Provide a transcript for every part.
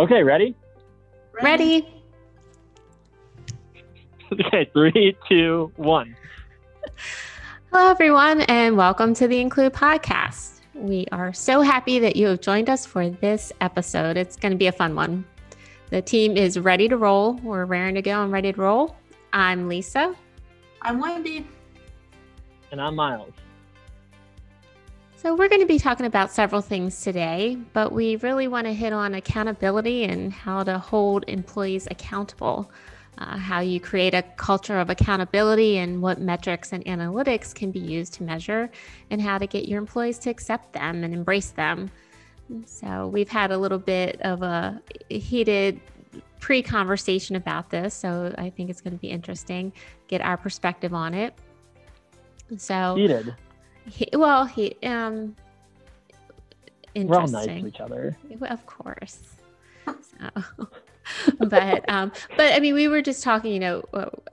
Okay, ready? Ready? Okay, three, two, one. Hello, everyone, and welcome to the Include podcast. We are so happy that you have joined us for this episode. It's going to be a fun one. The team is ready to roll. We're raring to go and ready to roll. I'm Lisa. I'm Wendy. And I'm Miles. So, we're going to be talking about several things today, but we really want to hit on accountability and how to hold employees accountable, uh, how you create a culture of accountability, and what metrics and analytics can be used to measure, and how to get your employees to accept them and embrace them. So, we've had a little bit of a heated pre conversation about this. So, I think it's going to be interesting, get our perspective on it. So, Heated. He, well, he um We're all nice to each other. Of course. So, but um, but I mean, we were just talking. You know,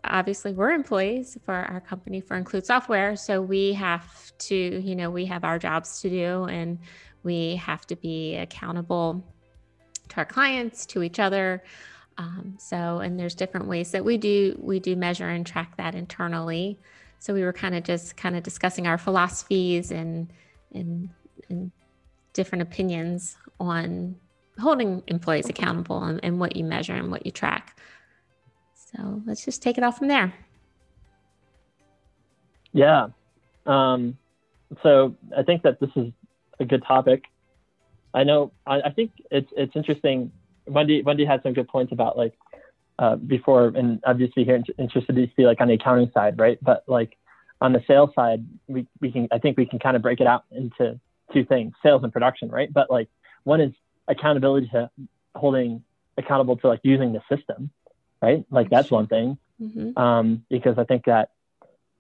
obviously we're employees for our company for Include Software, so we have to, you know, we have our jobs to do, and we have to be accountable to our clients, to each other. Um, so, and there's different ways that we do we do measure and track that internally. So we were kind of just kind of discussing our philosophies and and and different opinions on holding employees accountable and, and what you measure and what you track. So let's just take it off from there. Yeah. Um, so I think that this is a good topic. I know. I, I think it's it's interesting. Wendy Wendy had some good points about like uh, before, and obviously here interested to see like on the accounting side, right? But like on the sales side, we we can I think we can kind of break it out into two things: sales and production, right? But like one is accountability to holding accountable to like using the system, right? Like that's one thing hmm um, because I think that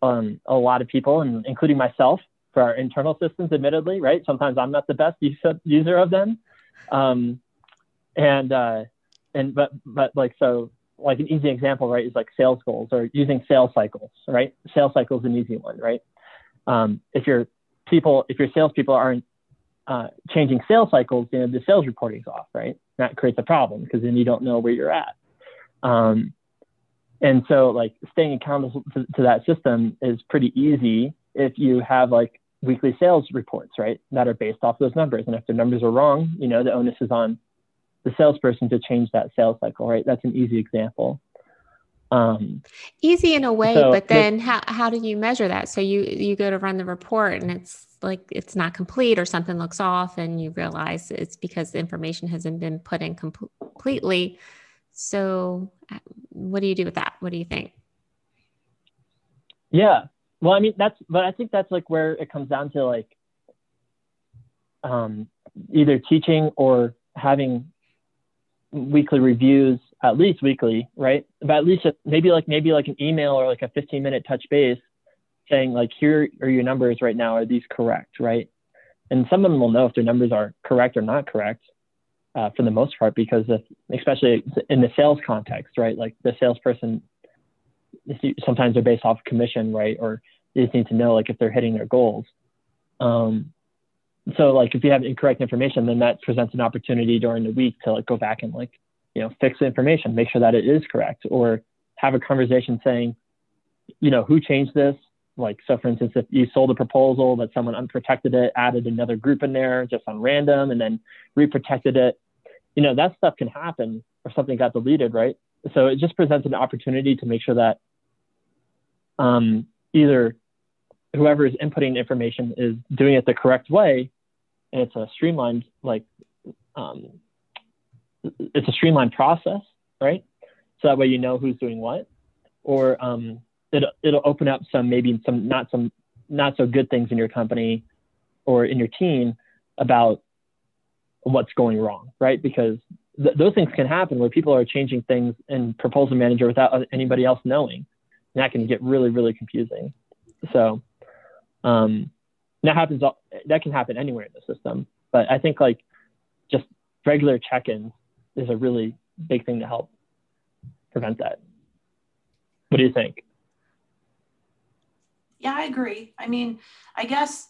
um, a lot of people, and including myself, for our internal systems, admittedly, right? Sometimes I'm not the best user, user of them, um, and uh, and but but like so, like an easy example, right, is like sales goals or using sales cycles, right? Sales cycle is an easy one, right? Um, if your people, if your salespeople aren't uh, changing sales cycles, you know, the sales reporting's off, right? That creates a problem because then you don't know where you're at. Um, and so like staying accountable to, to that system is pretty easy if you have like weekly sales reports, right? That are based off those numbers. And if the numbers are wrong, you know, the onus is on the salesperson to change that sales cycle, right? That's an easy example. Um, Easy in a way, So, but the- then how, how do you measure that? So you you go to run the report and it's like it's not complete or something looks off and you realize it's because the information hasn't been put in com- completely. So uh, what do you do with that? What do you think? Yeah. Well, I mean, that's, but I think that's like where it comes down to like um, either teaching or having weekly reviews, at least weekly, right? But at least maybe like, maybe like an email or like a 15 minute touch base saying like, here are your numbers right now. Are these correct? Right. And some of them will know if their numbers are correct or not correct uh, for the most part, because if, especially in the sales context, right? Like the salesperson sometimes they're based off commission, right? Or they just need to know like if they're hitting their goals. Um, so like if you have incorrect information, then that presents an opportunity during the week to like go back and like you know fix the information, make sure that it is correct, or have a conversation saying, you know, who changed this? Like so, for instance, if you sold a proposal that someone unprotected it, added another group in there just on random, and then reprotected it, you know, that stuff can happen, or something got deleted, right? So it just presents an opportunity to make sure that um, either whoever is inputting information is doing it the correct way, and it's a streamlined like um, it's a streamlined process, right? So that way you know who's doing what, or um, it, it'll open up some maybe some not some not so good things in your company or in your team about what's going wrong, right? Because th- those things can happen where people are changing things in proposal manager without anybody else knowing and that can get really really confusing so um, that happens that can happen anywhere in the system but i think like just regular check-ins is a really big thing to help prevent that what do you think Yeah, I agree. I mean, I guess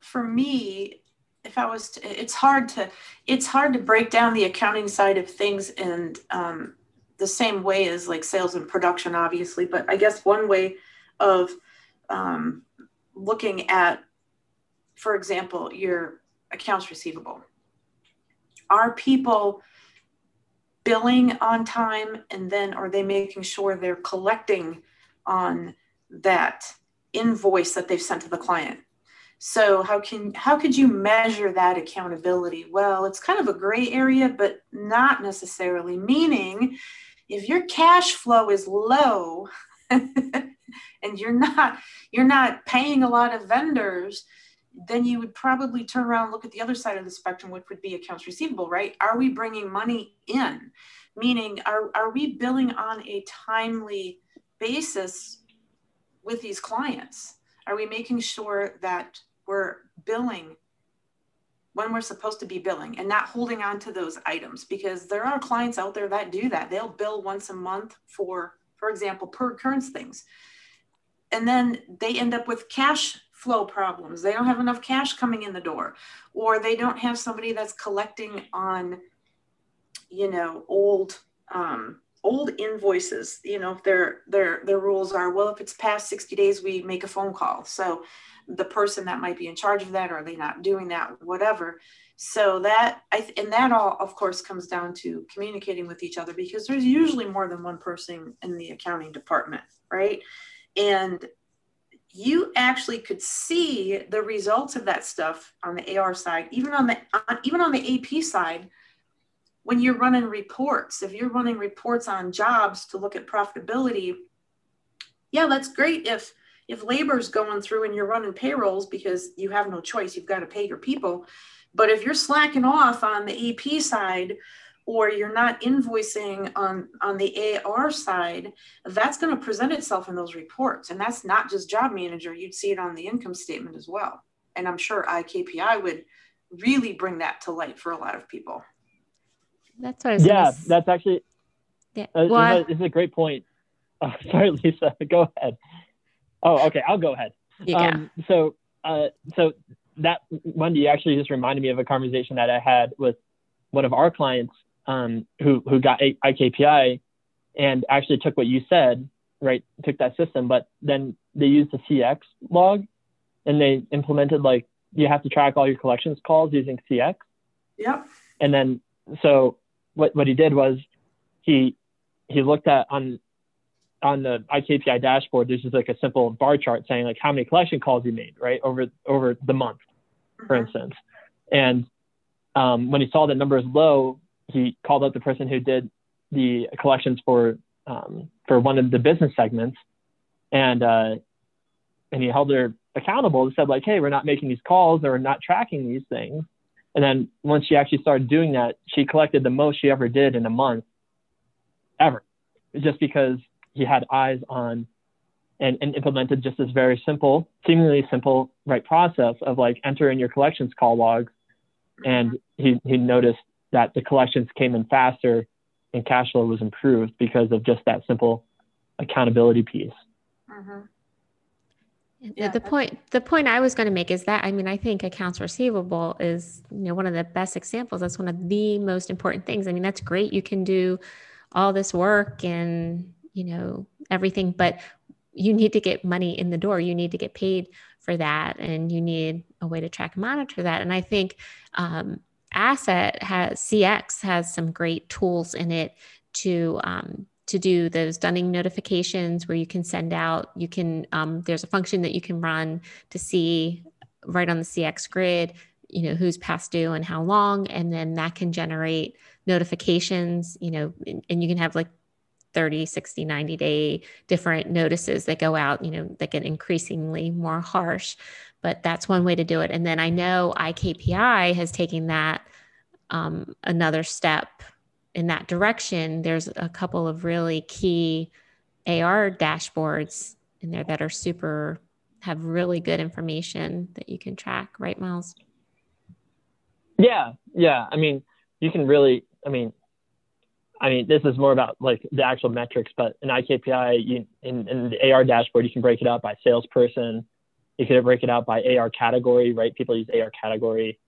for me, if I was, to, it's hard to, it's hard to break down the accounting side of things and um, the same way as like sales and production, obviously. But I guess one way of um, looking at, for example, your accounts receivable. Are people billing on time and then are they making sure they're collecting on that invoice that they've sent to the client? So how can how could you measure that accountability? Well, it's kind of a gray area, but not necessarily. Meaning, if your cash flow is low and you're not you're not paying a lot of vendors, then you would probably turn around look at the other side of the spectrum, which would be accounts receivable, right? Are we bringing money in? Meaning, are, are we billing on a timely basis with these clients? Are we making sure that we're billing when we're supposed to be billing and not holding on to those items because there are clients out there that do that. They'll bill once a month for, for example, per occurrence things. And then they end up with cash flow problems. They don't have enough cash coming in the door, or they don't have somebody that's collecting on, you know, old um, old invoices. You know, their their their rules are well, if it's past 60 days, we make a phone call. So the person that might be in charge of that or are they not doing that whatever so that i th- and that all of course comes down to communicating with each other because there's usually more than one person in the accounting department right and you actually could see the results of that stuff on the ar side even on the on, even on the ap side when you're running reports if you're running reports on jobs to look at profitability yeah that's great if if labor's going through and you're running payrolls because you have no choice, you've got to pay your people. But if you're slacking off on the AP side or you're not invoicing on, on the AR side, that's going to present itself in those reports. And that's not just job manager, you'd see it on the income statement as well. And I'm sure IKPI would really bring that to light for a lot of people. That's what I was Yeah, gonna that's actually yeah. uh, Well, I- this is a great point. Oh, sorry, Lisa. Go ahead. Oh, okay. I'll go ahead. you go. Um, so, uh, so that Wendy actually just reminded me of a conversation that I had with one of our clients um, who who got a- IKPI and actually took what you said, right? Took that system, but then they used the CX log and they implemented like you have to track all your collections calls using CX. Yep. And then so what what he did was he he looked at on on the IKPI dashboard, there's just like a simple bar chart saying like how many collection calls you made, right, over over the month, for Mhm. instance. And um, when he saw the numbers low, he called up the person who did the collections for um, for one of the business segments, and uh, and he held her accountable and said like, hey, we're not making these calls or we're not tracking these things. And then once she actually started doing that, she collected the most she ever did in a month, ever, just because he had eyes on and, and implemented just this very simple, seemingly simple, right process of like enter in your collections call logs. And he, he noticed that the collections came in faster and cash flow was improved because of just that simple accountability piece. Mhm. The- Yeah, the point the point I was going to make is that I mean I think accounts receivable is you know one of the best examples. That's one of the most important things. I mean that's great. You can do all this work and you know everything, but you need to get money in the door. You need to get paid for that, and you need a way to track and monitor that. And I think um, Asset has CX has some great tools in it to um, to do those dunning notifications where you can send out you can um, there's a function that you can run to see right on the cx grid you know who's past due and how long and then that can generate notifications you know and, and you can have like 30 60 90 day different notices that go out you know that get increasingly more harsh but that's one way to do it and then i know ikpi has taken that um, another step in that direction, there's a couple of really key AR dashboards in there that are super have really good information that you can track, right, Miles? Yeah, yeah. I mean, you can really. I mean, I mean, this is more about like the actual metrics, but in IKPI, you, in, in the AR dashboard, you can break it out by salesperson. You can break it out by AR category, right? People use AR category.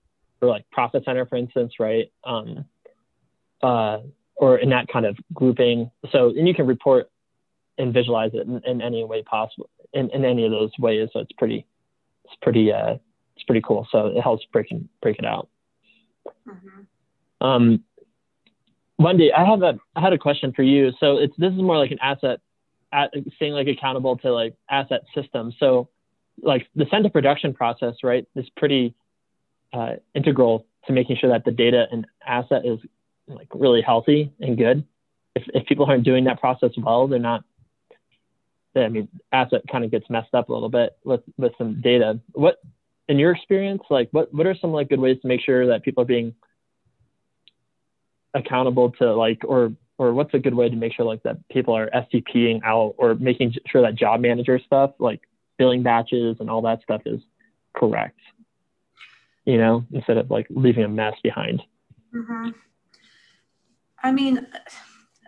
or like profit center, for instance, right? Um, uh, or in that kind of grouping. So, and you can report and visualize it in, in any way possible in, in any of those ways. So it's pretty, it's pretty, uh, it's pretty cool. So it helps break break it out. Mm-hmm. Um, Wendy, I have a I had a question for you. So it's this is more like an asset, at, staying like accountable to like asset systems. So like the send to production process, right, is pretty uh, integral to making sure that the data and asset is like really healthy and good. If if people aren't doing that process well, they're not. I mean, asset kind of gets messed up a little bit with with some data. What, in your experience, like what what are some like good ways to make sure that people are being accountable to like or or what's a good way to make sure like that people are STPing out or making sure that job manager stuff like billing batches and all that stuff is correct you know instead of like leaving a mess behind mm-hmm. i mean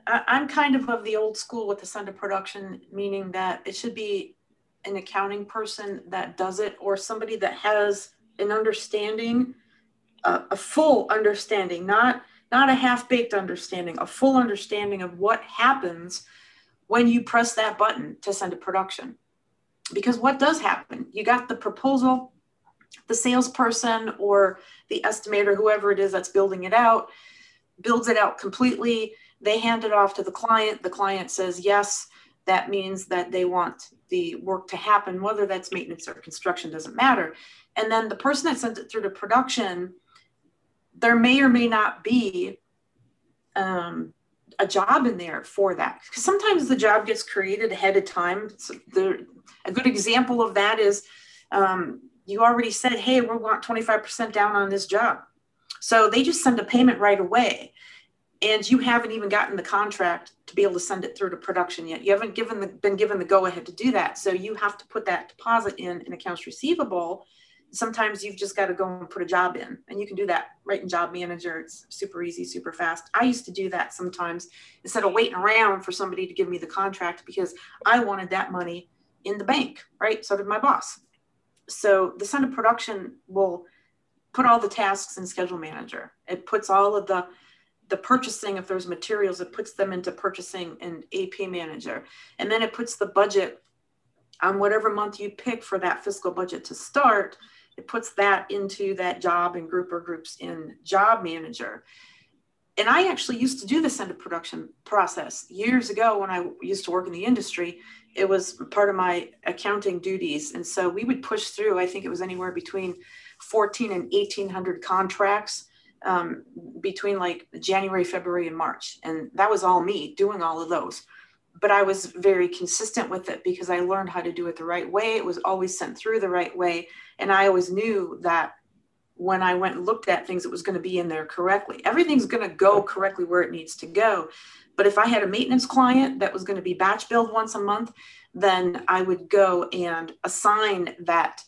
i'm kind of of the old school with the to production meaning that it should be an accounting person that does it or somebody that has an understanding a, a full understanding not not a half baked understanding, a full understanding of what happens when you press that button to send a production. Because what does happen? You got the proposal, the salesperson or the estimator, whoever it is that's building it out, builds it out completely. They hand it off to the client. The client says yes. That means that they want the work to happen, whether that's maintenance or construction, doesn't matter. And then the person that sent it through to production there may or may not be um, a job in there for that. Because sometimes the job gets created ahead of time. So a good example of that is um, you already said, hey, we want 25% down on this job. So they just send a payment right away. And you haven't even gotten the contract to be able to send it through to production yet. You haven't given the, been given the go ahead to do that. So you have to put that deposit in in accounts receivable sometimes you've just got to go and put a job in and you can do that right in job manager it's super easy super fast. I used to do that sometimes instead of waiting around for somebody to give me the contract because i wanted that money in the bank right? So did my boss. So the send to production will put all the tasks in schedule manager. It puts all of the the purchasing if there's materials it puts them into purchasing and ap manager. And then it puts the budget on whatever month you pick for that fiscal budget to start it puts that into that job and group or groups in job manager. And i actually used to do this end of production process. Years ago when i used to work in the industry it was part of my accounting duties. And so we would push through i think it was anywhere between 14 and 1800 contracts um, between like january february and march. And that was all me doing all of those but I was very consistent with it because I learned how to do it the right way. It was always sent through the right way. And I always knew that when I went and looked at things, it was going to be in there correctly. Everything's going to go correctly where it needs to go. But if I had a maintenance client that was going to be batch billed once a month, then I would go and assign that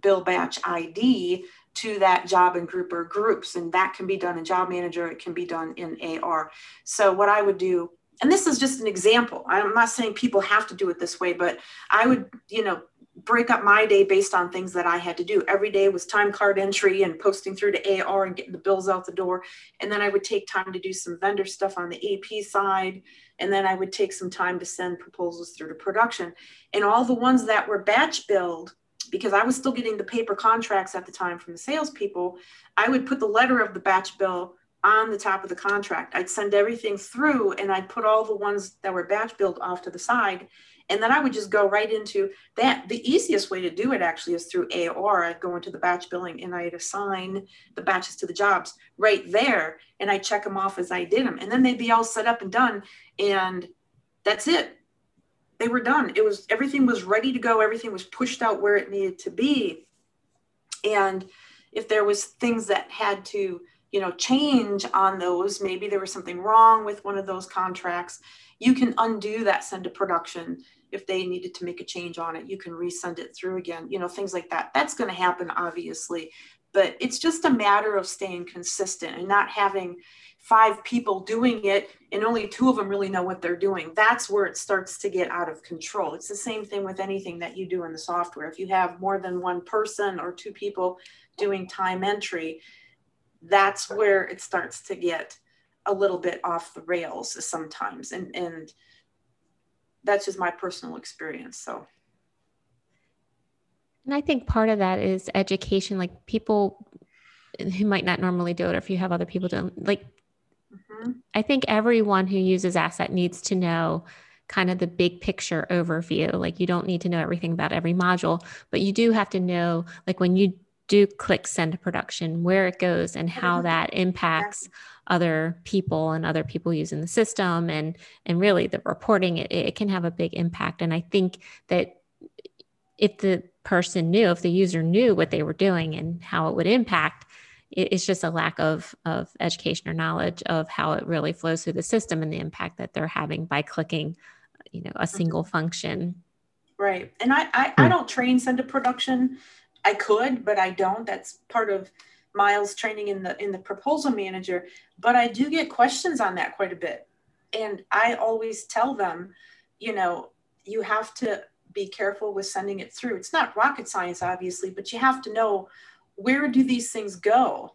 bill batch ID to that job and group or groups. And that can be done in Job Manager, it can be done in AR. So, what I would do and this is just an example. I'm not saying people have to do it this way but i would you know break up my day based on things that i had to do. Every day was time card entry and posting through to ar and getting the bills out the door. And then i would take time to do some vendor stuff on the ap side. And then i would take some time to send proposals through to production. And all the ones that were batch billed because I was still getting the paper contracts at the time from the salespeople, I would put the letter of the batch bill on the top of the contract. I'd send everything through and I'd put all the ones that were batch billed off to the side. And then I would just go right into that. The easiest way to do it actually is through AR. I'd go into the batch billing and I'd assign the batches to the jobs right there and I'd check them off as I did them. And then they'd be all set up and done. And that's it. They were done. It was everything was ready to go. Everything was pushed out where it needed to be. And if there was things that had to you know change on those. Maybe there was something wrong with one of those contracts. You can undo that send to production if they needed to make a change on it. You can resend it through again you know things like that. That's going to happen obviously. But it's just a matter of staying consistent and not having five people doing it and only two of them really know what they're doing. That's where it starts to get out of control. It's the same thing with anything that you do in the software. If you have more than one person or two people doing time entry that's where it starts to get a little bit off the rails sometimes. And, and that's just my personal experience. So. And I think part of that is education. Like people who might not normally do it, or if you have other people doing, like, mm-hmm. I think everyone who uses Asset needs to know kind of the big picture overview. Like, you don't need to know everything about every module, but you do have to know, like, when you do click send to production, where it goes and how mm-hmm. that impacts other people and other people using the system and and really the reporting it, it can have a big impact and i think that if the person knew if the user knew what they were doing and how it would impact it's just a lack of of education or knowledge of how it really flows through the system and the impact that they're having by clicking you know a mm-hmm. single function right and I, I i hmm. don't train send to production i could but i don't. That's part of miles training in the in the proposal manager. But i do get questions on that quite a bit. And i always tell them you know you have to be careful with sending it through. It's not rocket science obviously but you have to know where do these things go?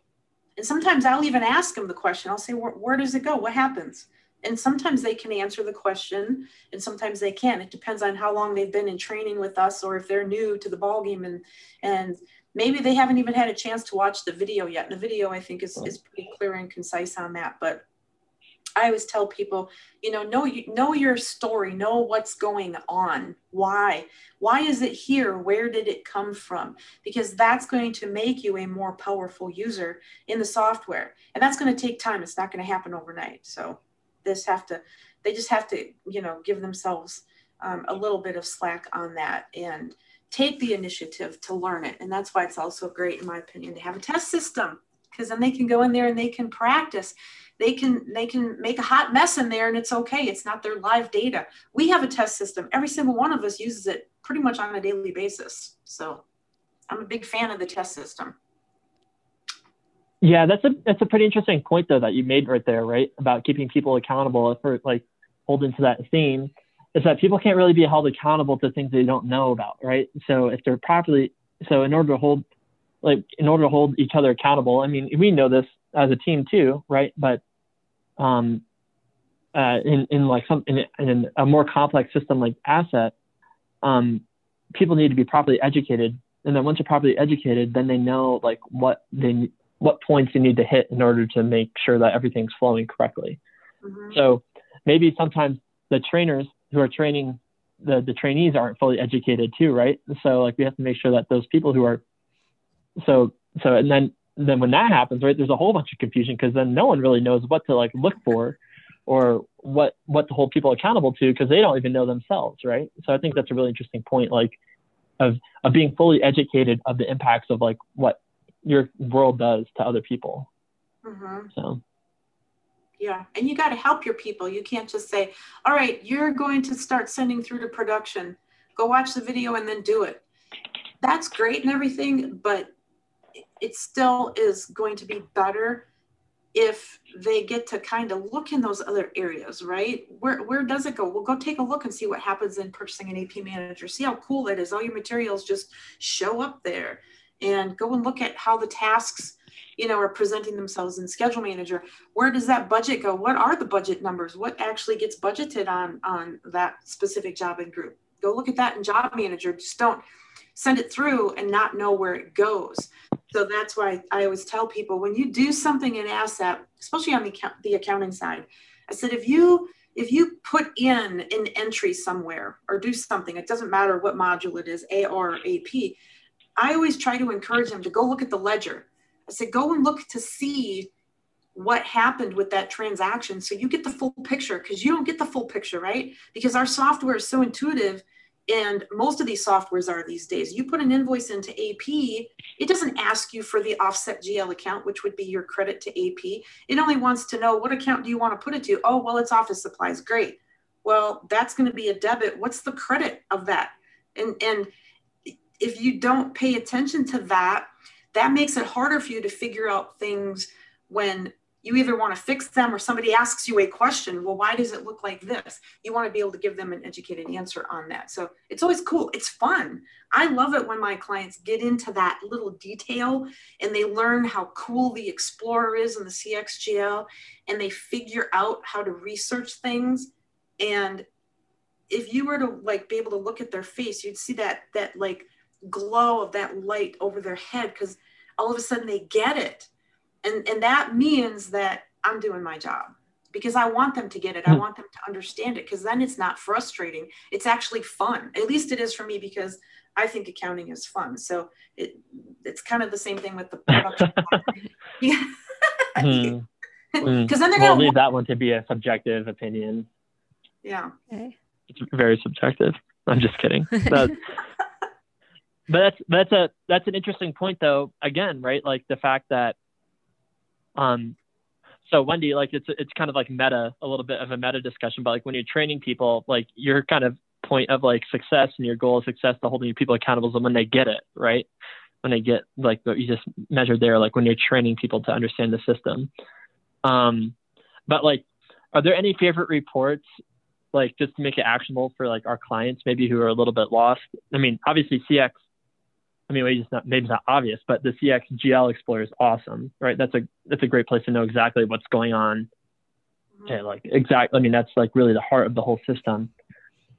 And sometimes i'll even ask them the question. I'll say where, where does it go? What happens and sometimes they can answer the question and sometimes they can't it depends on how long they've been in training with us or if they're new to the ball game and and maybe they haven't even had a chance to watch the video yet. And the video, I think, is, is pretty clear and concise on that. But I always tell people, you know, know know your story, know what's going on, why, why is it here, where did it come from? Because that's going to make you a more powerful user in the software, and that's going to take time. It's not going to happen overnight. So, this have to, they just have to, you know, give themselves um, a little bit of slack on that, and take the initiative to learn it. And that's why it's also great, in my opinion, to have a test system because then they can go in there and they can practice. They can they can make a hot mess in there and it's okay. It's not their live data. We have a test system. Every single one of us uses it pretty much on a daily basis. So I'm a big fan of the test system. Yeah, that's a that's a pretty interesting point though that you made right there, right? About keeping people accountable for like holding to that theme is that people can't really be held accountable to things they don't know about, right? So if they're properly, so in order to hold, like in order to hold each other accountable, I mean, we know this as a team too, right? But um, uh, in in like some in, in a more complex system like asset, um, people need to be properly educated, and then once they're properly educated, then they know like what they what points you need to hit in order to make sure that everything's flowing correctly. Mm-hmm. So maybe sometimes the trainers who are training the, the trainees aren't fully educated too, right? So like we have to make sure that those people who are so so and then then when that happens, right, there's a whole bunch of confusion because then no one really knows what to like look for or what what to hold people accountable to because they don't even know themselves, right? So I think that's a really interesting point, like of of being fully educated of the impacts of like what your world does to other people. Mm-hmm. So yeah. And you got to help your people. You can't just say, all right, you're going to start sending through to production. Go watch the video and then do it. That's great and everything, but it still is going to be better if they get to kind of look in those other areas, right? Where where does it go? Well, go take a look and see what happens in purchasing an AP manager. See how cool that is. All your materials just show up there. And go and look at how the tasks you know, are presenting themselves in schedule manager. Where does that budget go? What are the budget numbers? What actually gets budgeted on on that specific job and group? Go look at that in job manager. Just don't send it through and not know where it goes. So that's why I always tell people when you do something in asset, especially on the account, the accounting side, I said if you if you put in an entry somewhere or do something, it doesn't matter what module it is, AR or AP. I always try to encourage them to go look at the ledger I said, go and look to see what happened with that transaction so you get the full picture because you don't get the full picture, right? Because our software is so intuitive and most of these softwares are these days. You put an invoice into AP, it doesn't ask you for the offset GL account, which would be your credit to AP. It only wants to know what account do you want to put it to? Oh, well, it's office supplies. Great. Well, that's going to be a debit. What's the credit of that? And and if you don't pay attention to that, that makes it harder for you to figure out things when you either want to fix them or somebody asks you a question well why does it look like this? You want to be able to give them an educated answer on that. So it's always cool. It's fun. I love it when my clients get into that little detail and they learn how cool the explorer is in the cxgl and they figure out how to research things. And if you were to like be able to look at their face you'd see that that like glow of that light over their head because all of a sudden they get it. And and that means that i'm doing my job because i want them to get it. I hmm. want them to understand it because then it's not frustrating. It's actually fun. At least it is for me because i think accounting is fun. So it it's kind of the same thing with the production yeah. Because hmm. then they're we'll leave that one to be a subjective opinion. Yeah. Okay. it's very subjective. I'm just kidding but that's that's a that's an interesting point though again right like the fact that um, so Wendy, like it's it's kind of like meta, a little bit of a meta discussion, but like when you're training people, like your kind of point of like success and your goal of success to holding people accountable is when they get it, right? When they get like what you just measured there, like when you're training people to understand the system. Um, but like, are there any favorite reports, like just to make it actionable for like our clients, maybe who are a little bit lost? I mean, obviously CX I mean, maybe it's not maybe it's not obvious, but the CXGL Explorer is awesome, right? That's a that's a great place to know exactly what's going on. Mm-hmm. Okay, like exactly. I mean, that's like really the heart of the whole system.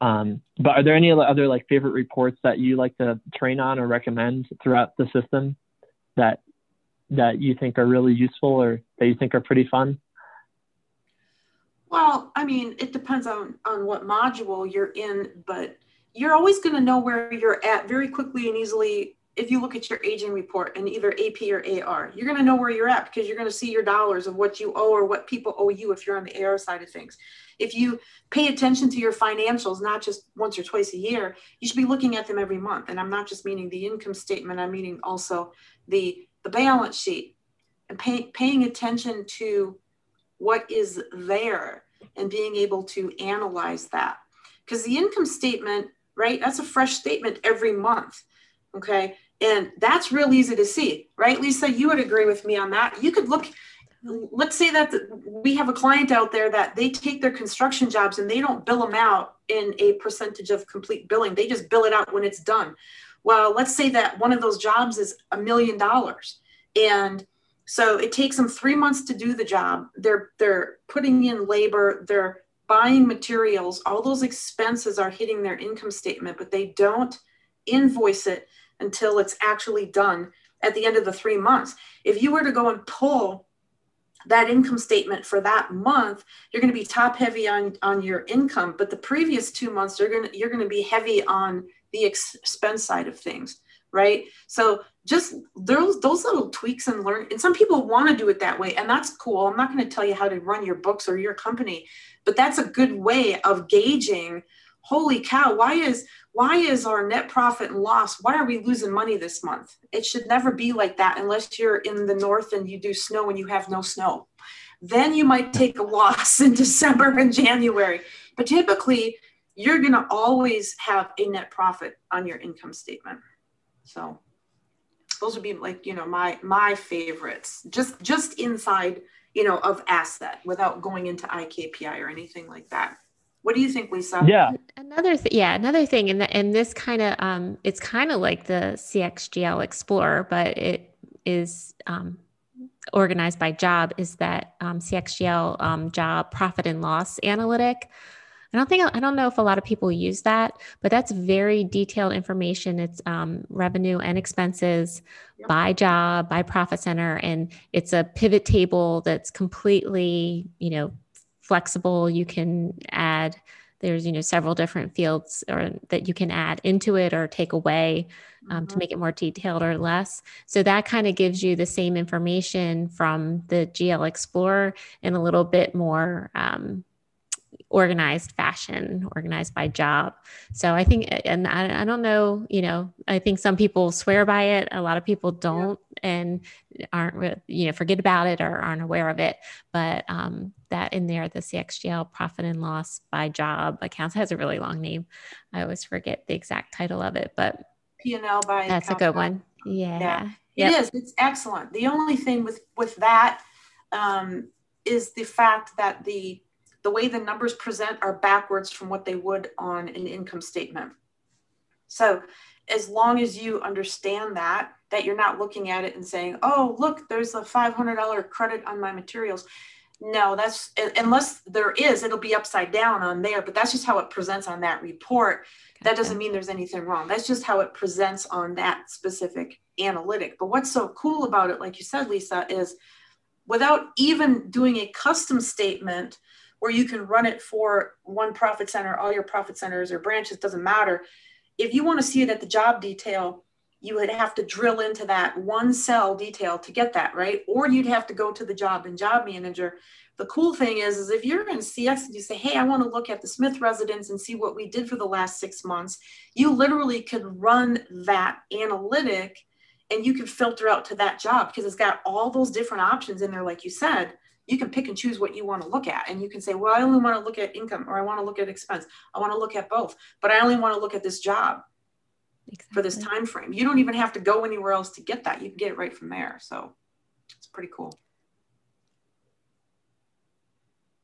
Um, but are there any other like favorite reports that you like to train on or recommend throughout the system that that you think are really useful or that you think are pretty fun? Well, I mean, it depends on on what module you're in, but you're always going to know where you're at very quickly and easily if you look at your aging report in either AP or AR, you're going to know where you're at because you're going to see your dollars of what you owe or what people owe you if you're on the AR side of things. If you pay attention to your financials, not just once or twice a year, you should be looking at them every month. And I'm not just meaning the income statement, I'm meaning also the, the balance sheet and pay, paying attention to what is there and being able to analyze that. Because the income statement right? That's a fresh statement every month. Okay. And that's real easy to see, right? Lisa, you would agree with me on that. You could look, let's say that we have a client out there that they take their construction jobs and they don't bill them out in a percentage of complete billing. They just bill it out when it's done. Well, let's say that one of those jobs is a million dollars. And so it takes them three months to do the job. They're they're putting in labor, they're buying materials, all those expenses are hitting their income statement, but they don't invoice it until it's actually done at the end of the three months. If you were to go and pull that income statement for that month, you're going to be top heavy on, on your income, but the previous two months, you're going to, you're going to be heavy on the expense side of things right so just those those little tweaks and learn and some people want to do it that way and that's cool i'm not going to tell you how to run your books or your company but that's a good way of gauging holy cow why is why is our net profit and loss why are we losing money this month it should never be like that unless you're in the north and you do snow and you have no snow then you might take a loss in december and january but typically you're going to always have a net profit on your income statement so those would be like, you know, my my favorites. Just just inside, you know, of asset without going into iKPI or anything like that. What do you think, Lisa? Yeah. Another th- yeah, another thing, and and this kind of um, it's kind of like the CXGL Explorer, but it is um, organized by job. Is that um, CXGL um, job profit and loss analytic? I don't think I don't know if a lot of people use that, but that's very detailed information. It's um, revenue and expenses yep. by job, by profit center, and it's a pivot table that's completely, you know, flexible. You can add. There's you know several different fields or that you can add into it or take away um, mm-hmm. to make it more detailed or less. So that kind of gives you the same information from the GL Explorer in a little bit more. Um, organized fashion, organized by job. So I think, and I, I, don't know, you know, I think some people swear by it. A lot of people don't yeah. and aren't, you know, forget about it or aren't aware of it. But um, that in there, the CXGL profit and loss by job accounts has a really long name. I always forget the exact title of it, but P&L by that's a good one. Yeah. yeah. Yep. It is. It's excellent. The only thing with, with that, um, is the fact that the the way the numbers present are backwards from what they would on an income statement. So as long as you understand that, that you're not looking at it and saying, oh, look, there's a $500 credit on my materials. No, that's unless there is, it'll be upside down on there, but that's just how it presents on that report. Gotcha. That doesn't mean there's anything wrong. That's just how it presents on that specific analytic. But what's so cool about it, like you said, Lisa, is without even doing a custom statement where you can run it for one profit center, all your profit centers or branches, doesn't matter. If you want to see it at the job detail, you would have to drill into that one cell detail to get that, right? Or you'd have to go to the job and job manager. The cool thing is, is if you're in CX and you say, hey, I want to look at the Smith residence and see what we did for the last six months, you literally could run that analytic and you can filter out to that job because it's got all those different options in there, like you said you can pick and choose what you want to look at and you can say well i only want to look at income or i want to look at expense. I want to look at both but i only want to look at this job exactly. for this time frame. You don't even have to go anywhere else to get that. You can get it right from there so it's pretty cool.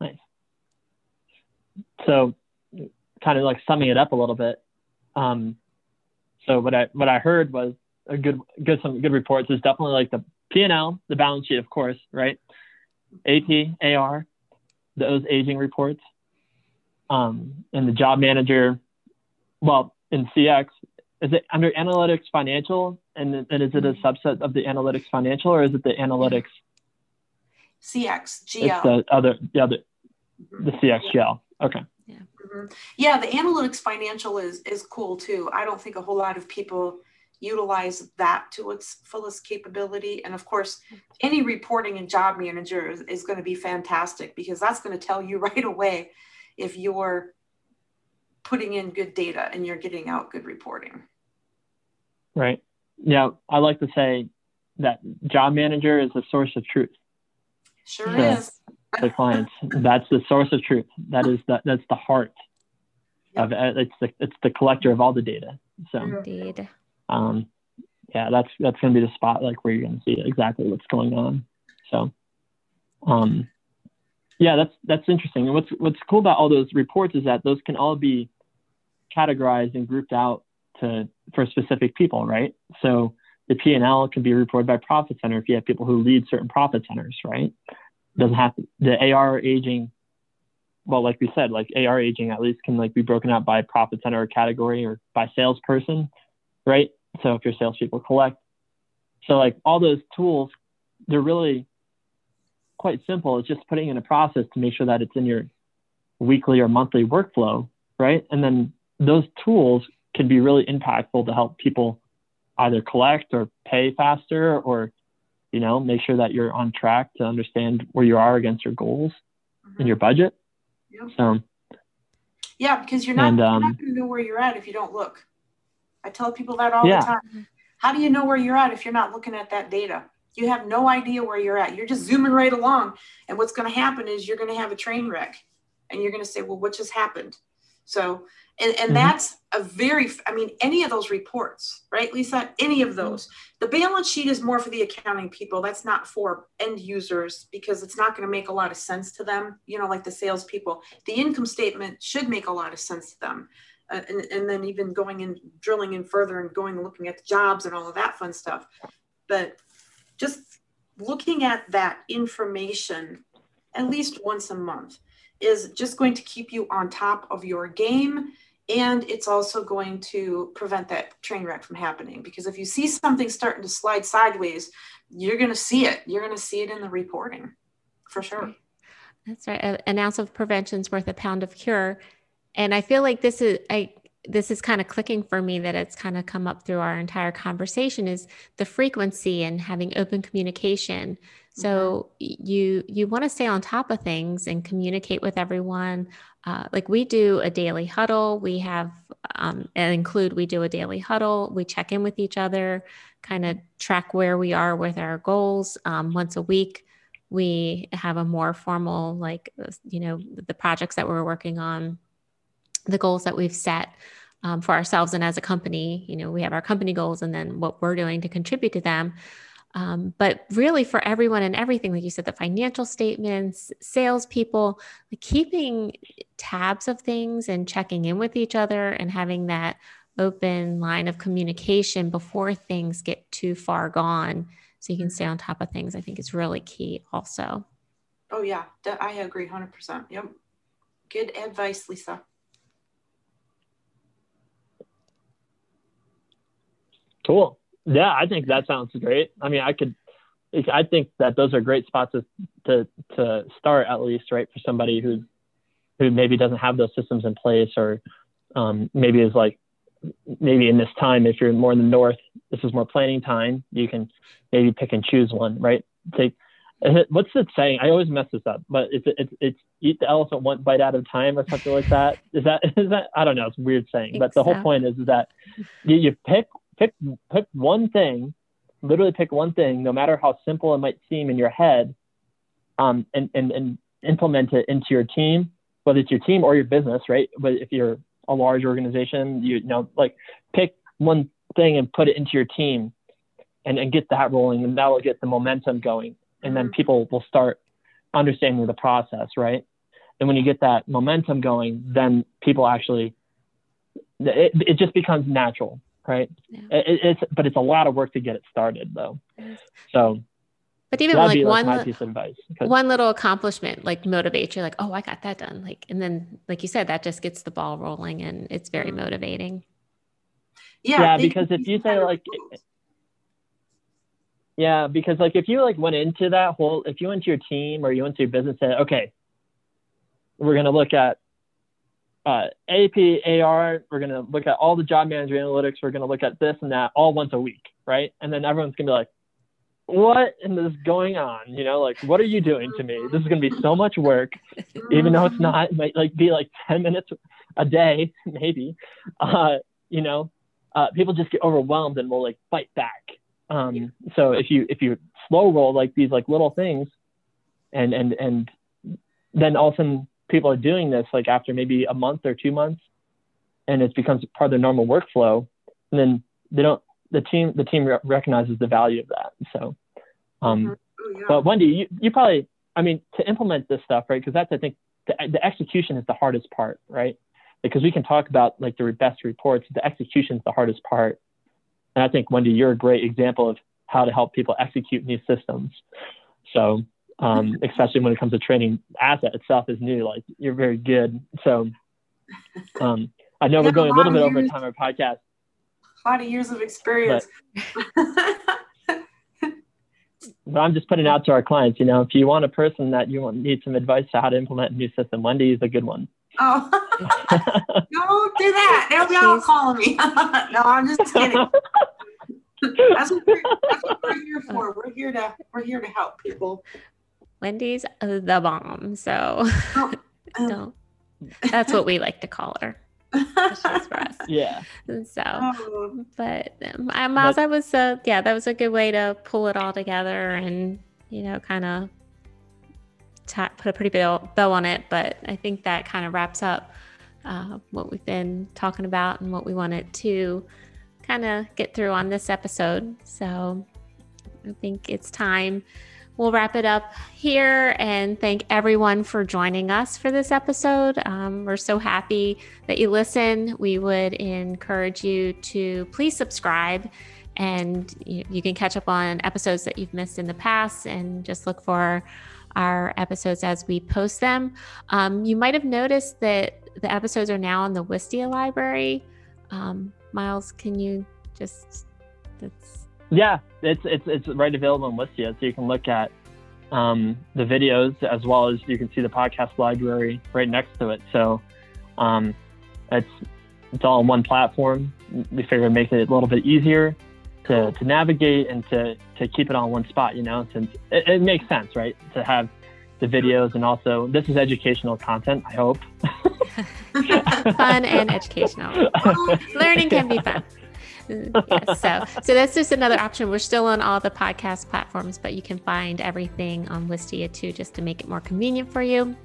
Nice so kind of like summing it up a little bit um, so what i what i heard was a good good some good reports. Is definitely like the p&l the balance sheet of course right AP, AR, those aging reports. Um, and the job manager, well, in CX, is it under analytics financial? And, and is it a subset of the analytics financial or is it the analytics? CX, GL. It's the other, the other, the CX GL. Okay. Yeah. Mm-hmm. Yeah. The analytics financial is, is cool too. I don't think a whole lot of people utilize that to its fullest capability. And of course, any reporting and job manager is, is going to be fantastic because that's going to tell you right away if you're putting in good data and you're getting out good reporting. Right. Yeah. I like to say that job manager is the source of truth. Sure to, is. the clients. That's the source of truth. That is the, that's the heart yep. of it's the, it's the collector of all the data. So indeed um, yeah, that's that's going to be the spot like where you're going to see exactly what's going on. So, um, yeah, that's that's interesting. And what's what's cool about all those reports is that those can all be categorized and grouped out to for specific people, right? So the P and L can be reported by profit center if you have people who lead certain profit centers, right? Doesn't have to, the AR aging. Well, like we said, like AR aging at least can like be broken out by profit center or category or by salesperson, right? So if your salespeople collect, so like all those tools, they're really quite simple. It's just putting in a process to make sure that it's in your weekly or monthly workflow, right? And then those tools can be really impactful to help people either collect or pay faster or you know make sure that you're on track to understand where you are against your goals mm-hmm. and your budget yep. so yeah because you're not, and, um, you're not going to know where you're at if you don't look I tell people that all yeah. the time. How do you know where you're at if you're not looking at that data? You have no idea where you're at. You're just zooming right along. And what's going to happen is you're going to have a train wreck and you're going to say, well, what just happened? So, and, and mm-hmm. that's a very, I mean, any of those reports, right, Lisa? Any of mm-hmm. those. The balance sheet is more for the accounting people. That's not for end users because it's not going to make a lot of sense to them, you know, like the salespeople. The income statement should make a lot of sense to them uh, and, and then even going in drilling in further and going and looking at the jobs and all of that fun stuff. But just looking at that information at least once a month is just going to keep you on top of your game. And it's also going to prevent that train wreck from happening because if you see something starting to slide sideways you're going to see it. You're going to see it in the reporting for sure. That's right. An ounce of prevention is worth a pound of cure and i feel like this is i this is kind of clicking for me that it's kind of come up through our entire conversation is the frequency and having open communication. So mm-hmm. you you want to stay on top of things and communicate with everyone. Uh, like we do a daily huddle. We have um, and include we do a daily huddle. We check in with each other kind of track where we are with our goals. Um, once a week we have a more formal like you know the projects that we're working on the goals that we've set um, for ourselves and as a company. You know, we have our company goals and then what we're doing to contribute to them. Um, but really, for everyone and everything, like you said, the financial statements, salespeople, like keeping tabs of things and checking in with each other and having that open line of communication before things get too far gone so you can stay on top of things, I think is really key also. Oh, yeah, I agree 100%. Yep. Good advice, Lisa. Cool. Yeah, I think that sounds great. I mean, I could, I think that those are great spots to, to, to start at least, right? For somebody who, who maybe doesn't have those systems in place or um, maybe is like, maybe in this time, if you're more in the north, this is more planning time. You can maybe pick and choose one, right? Take, what's the saying? I always mess this up, but it's it's it's eat the elephant one bite at a time or something like that. Is that is that I don't know. It's a weird saying, but the whole point is, is that you, you pick pick pick one thing, literally pick one thing, no matter how simple it might seem in your head, um, and and and implement it into your team, whether it's your team or your business, right? But if you're a large organization, you, you know, like pick one thing and put it into your team, and and get that rolling, and that will get the momentum going, and then mm-hmm. people will start understanding the process, right? And when you get that momentum going, then people actually it, it just becomes natural right? Yeah. It, it's but it's a lot of work to get it started though. So but even like one like piece of advice, one little accomplishment like motivates you like, oh, I got that done. Like and then like you said, that just gets the ball rolling and it's very mm-hmm. motivating. Yeah, yeah because if you say like yeah, because like if you like went into that whole if you went to your team or you went to your business and said, okay, we're gonna look at uh, AP, AR, we're going to look at all the job manager analytics. We're going to look at this and that all once a week, right? And then everyone's going to be like, what is going on? You know, like, what are you doing to me? This is going to be so much work, even though it's not, it might like be like 10 minutes a day, maybe. Uh, you know, uh, people just get overwhelmed and will like fight back. Um, so if you, if you slow roll like these like little things and, and, and then all of a sudden people are doing this like after maybe a month or two months and it becomes part of their normal workflow and then they don't the team the team re- recognizes the value of that so um mm-hmm. oh, yeah. but wendy you, you probably i mean to implement this stuff right because that's i think the, the execution is the hardest part right because we can talk about like the best reports the execution is the hardest part and i think wendy you're a great example of how to help people execute new systems so um, especially when it comes to training. Asset itself is new. Like you're very good. So um, I know we're going a little bit over time our podcast. A lot of years of experience. But, but I'm just putting out to our clients, you know, if you want a person that you want need some advice to how to implement a new system, Wendy is a good one. Oh, don't do that. They'll be all calling me. no, I'm just kidding. That's what, that's what we're here for. We're here to we're here to help people. Wendy's the bomb. So oh, um, that's what we like to call her. for us. Yeah. So, oh. but um, Miles, that was a yeah, that was a good way to pull it all together and you know, kind of put a pretty bow, bow on it. But I think that kind of wraps up uh, what we've been talking about and what we wanted to kind of get through on this episode. So, I think it's time we'll wrap it up here and thank everyone for joining us for this episode. Um, we're so happy that you listen. We would encourage you to please subscribe and you, you can catch up on episodes that you've missed in the past and just look for our episodes as we post them. Um, you might have noticed that the episodes are now in the Wistia library. Um, Miles, can you just that's yeah, it's it's it's right available in Wistia, so you can look at um, the videos as well as you can see the podcast library right next to it. So um, it's it's all on one platform. We figured make it a little bit easier to, to navigate and to, to keep it on one spot, you know, since it, it makes sense, right? To have the videos and also this is educational content, I hope. fun and educational. Learning can be fun. So so that's just another option. We're still on all the podcast platforms, but you can find everything on Wistia too, just to make it more convenient for you.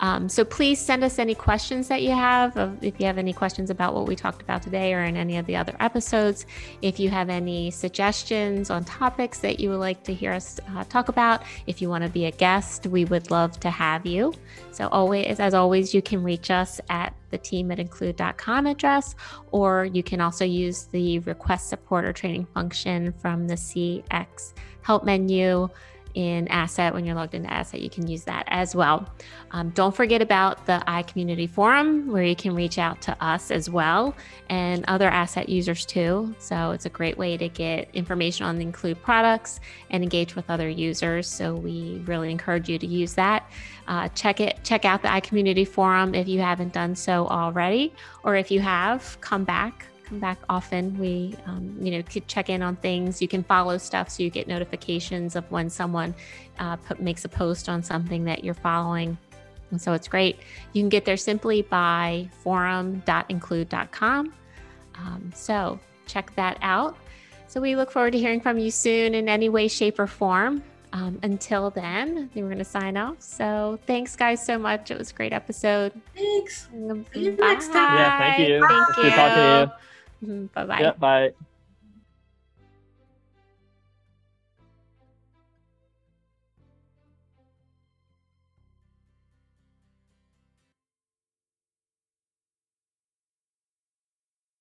Um, so please send us any questions that you have. If you have any questions about what we talked about today or in any of the other episodes, if you have any suggestions on topics that you would like to hear us uh, talk about, if you want to be a guest, we would love to have you. So always, as always, you can reach us at the team at include.com address, or you can also use the request support or training function from the CX help menu in Asset. When you're logged into Asset, you can use that as well. Um, don't forget about the iCommunity Forum, where you can reach out to us as well and other Asset users too. So it's a great way to get information on the Include products and engage with other users. So we really encourage you to use that. Uh, check it. Check out the iCommunity Forum if you haven't done so already, or if you have, come back come back often. We, um, you know, could check in on things. You can follow stuff so you get notifications of when someone uh, put, makes a post on something that you're following. And so it's great. You can get there simply by forum.include.com. Um, so check that out. So we look forward to hearing from you soon in any way, shape, or form. Um, until then, we're going to sign off. So thanks, guys, so much. It was a great episode. Thanks. Bye. next time. Yeah, thank you. Thank Good talking to you. Bye bye. Yeah, bye.